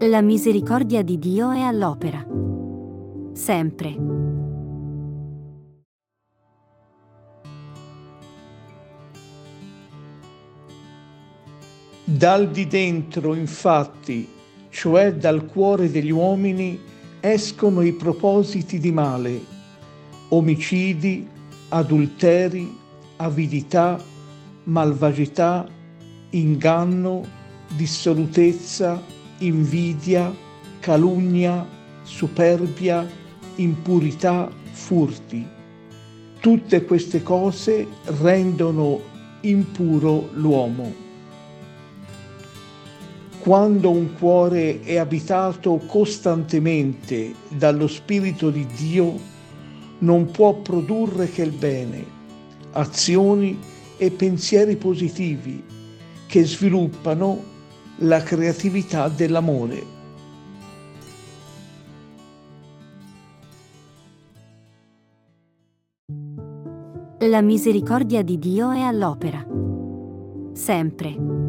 La misericordia di Dio è all'opera. Sempre. Dal di dentro, infatti, cioè dal cuore degli uomini, escono i propositi di male, omicidi, adulteri, avidità, malvagità, inganno, dissolutezza, invidia, calunnia, superbia, impurità, furti. Tutte queste cose rendono impuro l'uomo. Quando un cuore è abitato costantemente dallo Spirito di Dio, non può produrre che il bene, azioni e pensieri positivi che sviluppano la creatività dell'amore. La misericordia di Dio è all'opera. Sempre.